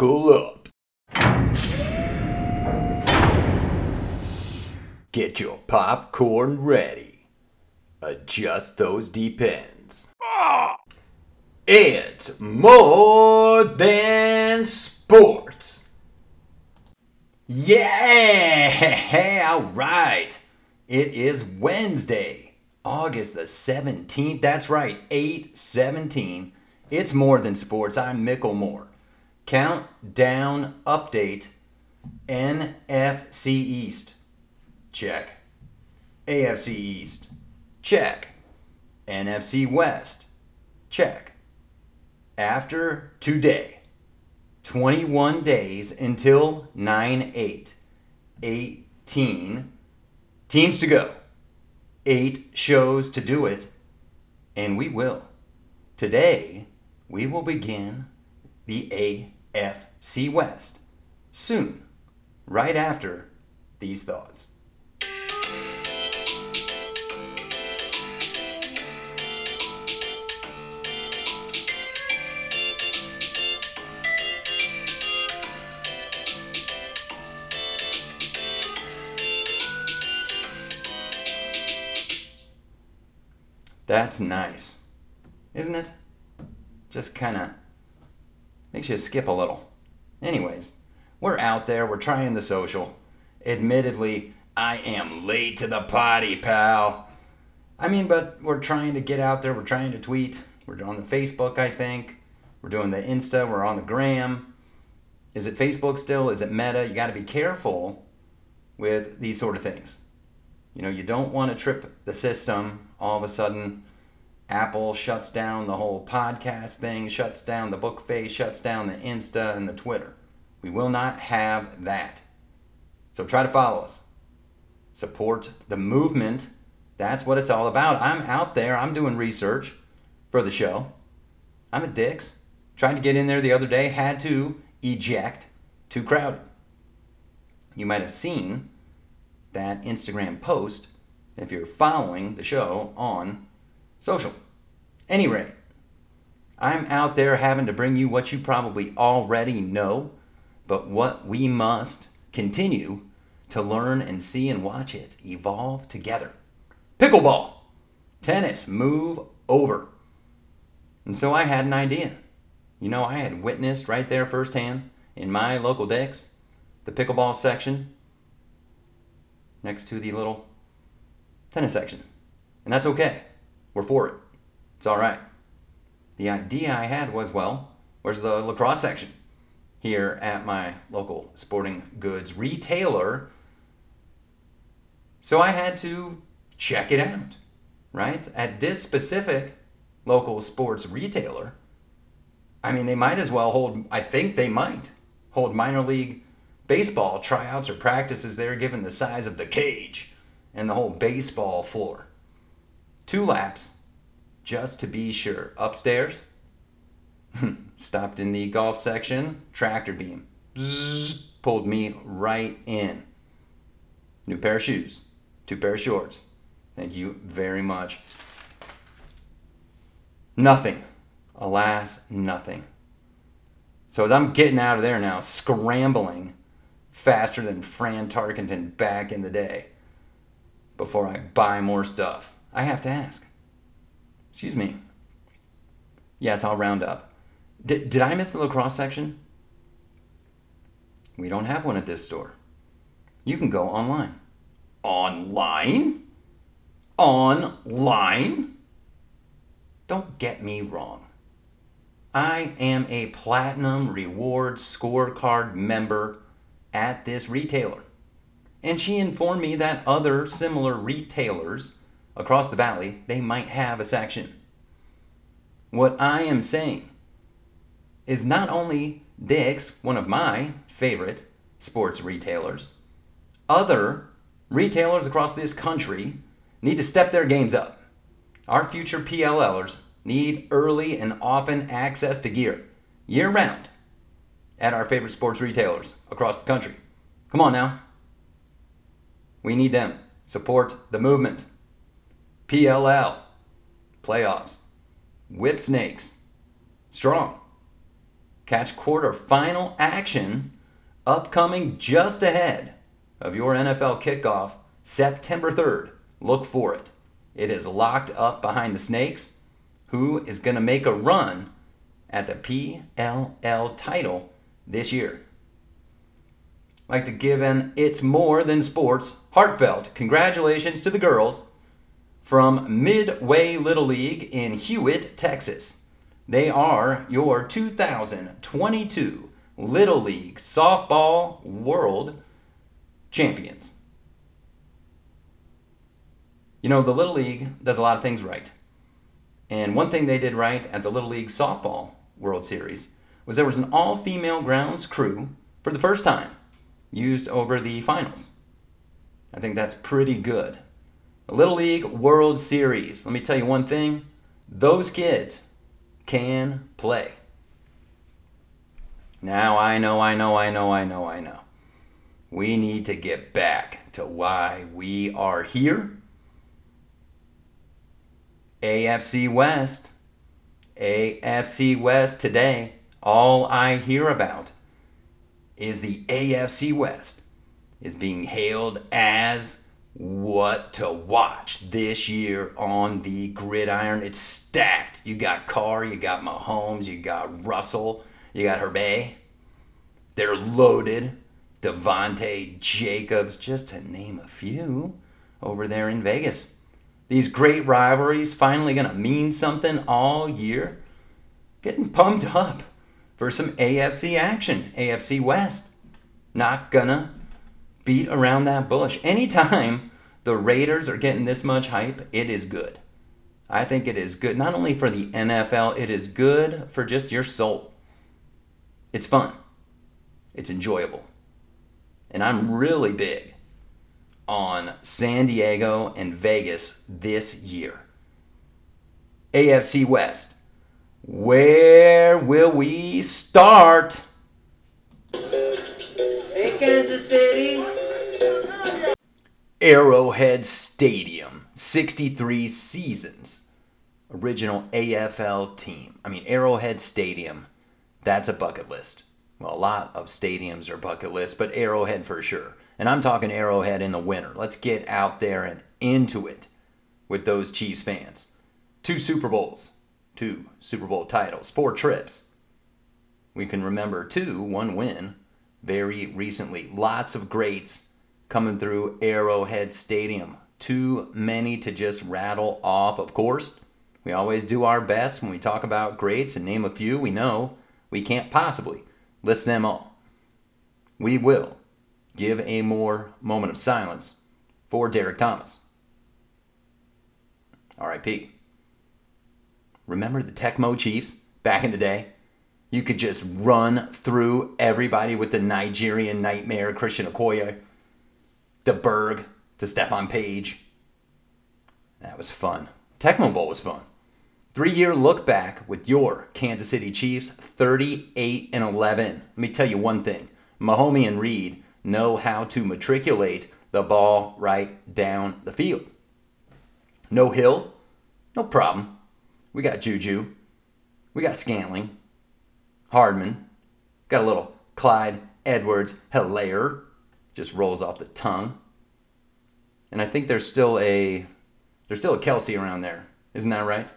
Buckle up. Get your popcorn ready. Adjust those deep ends. It's more than sports. Yeah! All right. It is Wednesday, August the 17th. That's right, 817. It's more than sports. I'm Mickle Moore. Countdown update NFC East. Check. AFC East. Check. NFC West. Check. After today, 21 days until 9 8. 18 teams to go. Eight shows to do it. And we will. Today, we will begin the AFC West soon, right after these thoughts. That's nice, isn't it? Just kind of makes you skip a little. Anyways, we're out there, we're trying the social. Admittedly, I am late to the party, pal. I mean, but we're trying to get out there, we're trying to tweet. We're on the Facebook, I think. We're doing the Insta, we're on the gram. Is it Facebook still? Is it Meta? You got to be careful with these sort of things. You know, you don't want to trip the system. All of a sudden, Apple shuts down the whole podcast thing, shuts down the book face, shuts down the Insta and the Twitter. We will not have that. So try to follow us. Support the movement. That's what it's all about. I'm out there, I'm doing research for the show. I'm at Dick's. Tried to get in there the other day, had to eject. Too crowded. You might have seen that Instagram post if you're following the show on social. Any rate, I'm out there having to bring you what you probably already know, but what we must continue to learn and see and watch it evolve together. Pickleball, tennis, move over. And so I had an idea. You know, I had witnessed right there firsthand in my local decks the pickleball section next to the little tennis section. And that's okay. We're for it. It's all right. The idea I had was well, where's the lacrosse section? Here at my local sporting goods retailer. So I had to check it out, right? At this specific local sports retailer, I mean, they might as well hold, I think they might hold minor league baseball tryouts or practices there given the size of the cage and the whole baseball floor. Two laps, just to be sure. Upstairs, stopped in the golf section, tractor beam. Zzz, pulled me right in. New pair of shoes, two pair of shorts. Thank you very much. Nothing. Alas, nothing. So as I'm getting out of there now, scrambling faster than Fran Tarkenton back in the day before I buy more stuff. I have to ask. Excuse me. Yes, I'll round up. Did, did I miss the lacrosse section? We don't have one at this store. You can go online. Online? Online? Don't get me wrong. I am a platinum reward scorecard member at this retailer. And she informed me that other similar retailers across the valley, they might have a section. What I am saying is not only Dick's, one of my favorite sports retailers, other retailers across this country need to step their games up. Our future PLLers need early and often access to gear year round at our favorite sports retailers across the country. Come on now. We need them. Support the movement. PLL. Playoffs. Whipsnakes. Strong. Catch quarterfinal action upcoming just ahead of your NFL kickoff September 3rd. Look for it. It is locked up behind the Snakes, who is going to make a run at the PLL title this year. I'd like to give an It's More Than Sports heartfelt congratulations to the girls from Midway Little League in Hewitt, Texas. They are your 2022 Little League Softball World Champions. You know, the Little League does a lot of things right. And one thing they did right at the Little League Softball World Series was there was an all female grounds crew for the first time used over the finals. I think that's pretty good. Little League World Series. Let me tell you one thing those kids can play. Now I know, I know, I know, I know, I know. We need to get back to why we are here. AFC West. AFC West today. All I hear about is the AFC West is being hailed as what to watch this year on the gridiron. It's stacked. You got Carr, you got Mahomes, you got Russell, you got Herbert. They're loaded. Davante Jacobs, just to name a few, over there in Vegas. These great rivalries finally going to mean something all year. Getting pumped up for some AFC action, AFC West. Not gonna beat around that bush. Anytime the Raiders are getting this much hype, it is good. I think it is good not only for the NFL, it is good for just your soul. It's fun. It's enjoyable. And I'm really big on San Diego and Vegas this year. AFC West. Where will we start? Arrowhead Stadium, 63 seasons. Original AFL team. I mean, Arrowhead Stadium, that's a bucket list. Well, a lot of stadiums are bucket lists, but Arrowhead for sure. And I'm talking Arrowhead in the winter. Let's get out there and into it with those Chiefs fans. Two Super Bowls, two Super Bowl titles, four trips. We can remember two, one win very recently. Lots of greats coming through Arrowhead Stadium. Too many to just rattle off, of course. We always do our best when we talk about greats and name a few we know we can't possibly list them all. We will give a more moment of silence for Derrick Thomas. RIP. Remember the Tecmo Chiefs back in the day? You could just run through everybody with the Nigerian nightmare, Christian Okoye, DeBerg, to Stephone Paige. That was fun. Tecmo Bowl was fun. Three year look back with your Kansas City Chiefs, 38 and 11. Let me tell you one thing Mahomie and Reid know how to matriculate the ball right down the field. No Hill, no problem. We got Juju, we got Scantling, Hardman, got a little Clyde Edwards Helaire, just rolls off the tongue. And I think there's still a there's still a Kelce around there, isn't that right?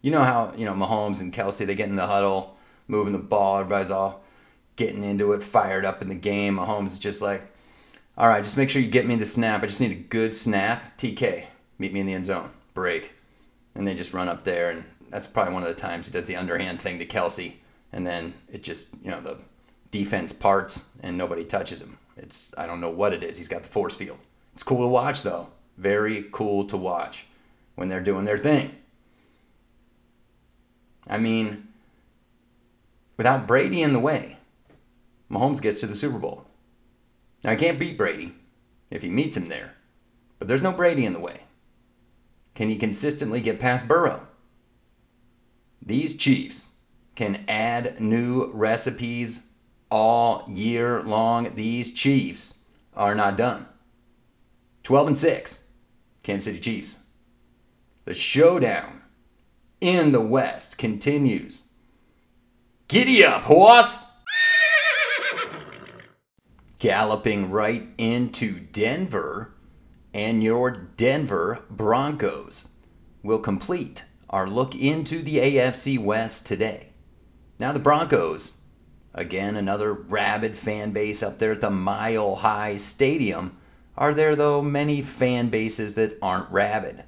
You know how you know Mahomes and Kelce they get in the huddle, moving the ball, everybody's all getting into it, fired up in the game. Mahomes is just like, all right, just make sure you get me the snap. I just need a good snap. TK, meet me in the end zone. Break. And they just run up there, and that's probably one of the times he does the underhand thing to Kelce, and then it just, you know, the defense parts and nobody touches him. It's I don't know what it is. He's got the force field. It's cool to watch though. Very cool to watch when they're doing their thing. I mean, without Brady in the way, Mahomes gets to the Super Bowl. Now, I can't beat Brady if he meets him there, but there's no Brady in the way. Can he consistently get past Burrow? These Chiefs can add new recipes all year long. These Chiefs are not done. 12 and 6, Kansas City Chiefs. The showdown in the West continues. Giddy up, horse! Galloping right into Denver, and your Denver Broncos will complete our look into the AFC West today. Now, the Broncos, again, another rabid fan base up there at the Mile High Stadium. Are there, though, many fan bases that aren't rabid?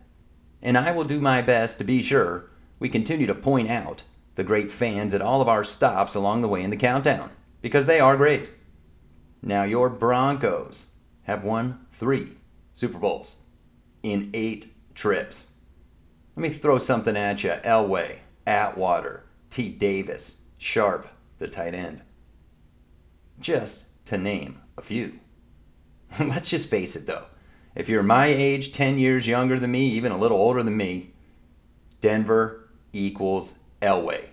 And I will do my best to be sure we continue to point out the great fans at all of our stops along the way in the countdown, because they are great. Now, your Broncos have won three Super Bowls in eight trips. Let me throw something at you Elway, Atwater, T. Davis, Sharpe, the tight end. Just to name a few. Let's just face it though. If you're my age, 10 years younger than me, even a little older than me, Denver equals Elway.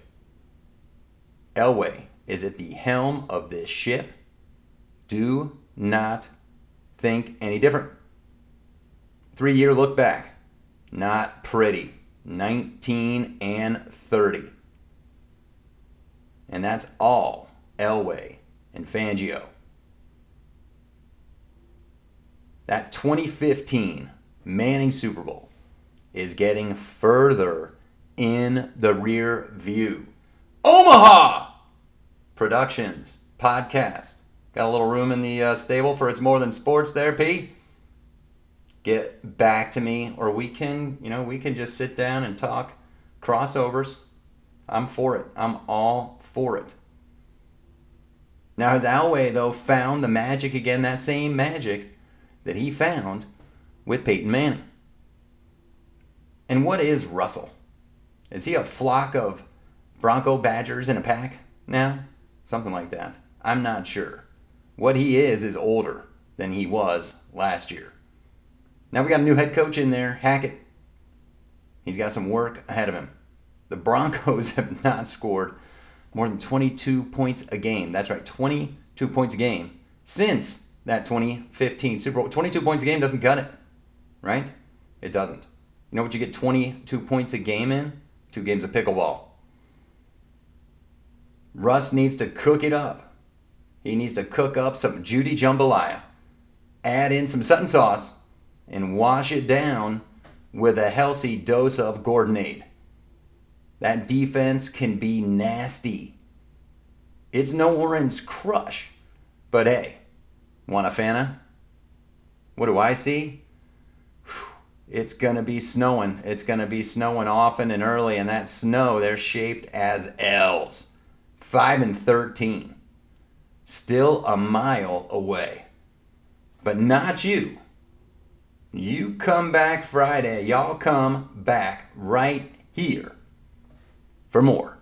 Elway is at the helm of this ship. Do not think any different. Three year look back. Not pretty. 19 and 30. And that's all Elway and Fangio. That 2015 Manning Super Bowl is getting further in the rear view. Omaha Productions podcast. Got a little room in the uh, stable for It's More Than Sports there, P. Get back to me, or we can, you know, we can just sit down and talk crossovers. I'm for it. I'm all for it. Now, has Elway, though, found the magic again, that same magic that he found with Peyton Manning? And what is Russell? Is he a flock of Bronco Badgers in a pack now? Something like that. I'm not sure. What he is is older than he was last year. Now we got a new head coach in there, Hackett. He's got some work ahead of him. The Broncos have not scored more than 22 points a game. That's right, 22 points a game since that 2015 Super Bowl. 22 points a game doesn't cut it, right? It doesn't. You know what you get 22 points a game in? Two games of pickleball. Russ needs to cook it up. He needs to cook up some Jeudy Jambalaya, add in some Sutton sauce, and wash it down with a healthy dose of Gordonade. That defense can be nasty. It's no orange crush, but hey, want a Fanta? What do I see? It's gonna be snowing. It's gonna be snowing often and early, and that snow, they're shaped as L's. 5 and 13. Still a mile away. But not you. You come back Friday. Y'all come back right here for more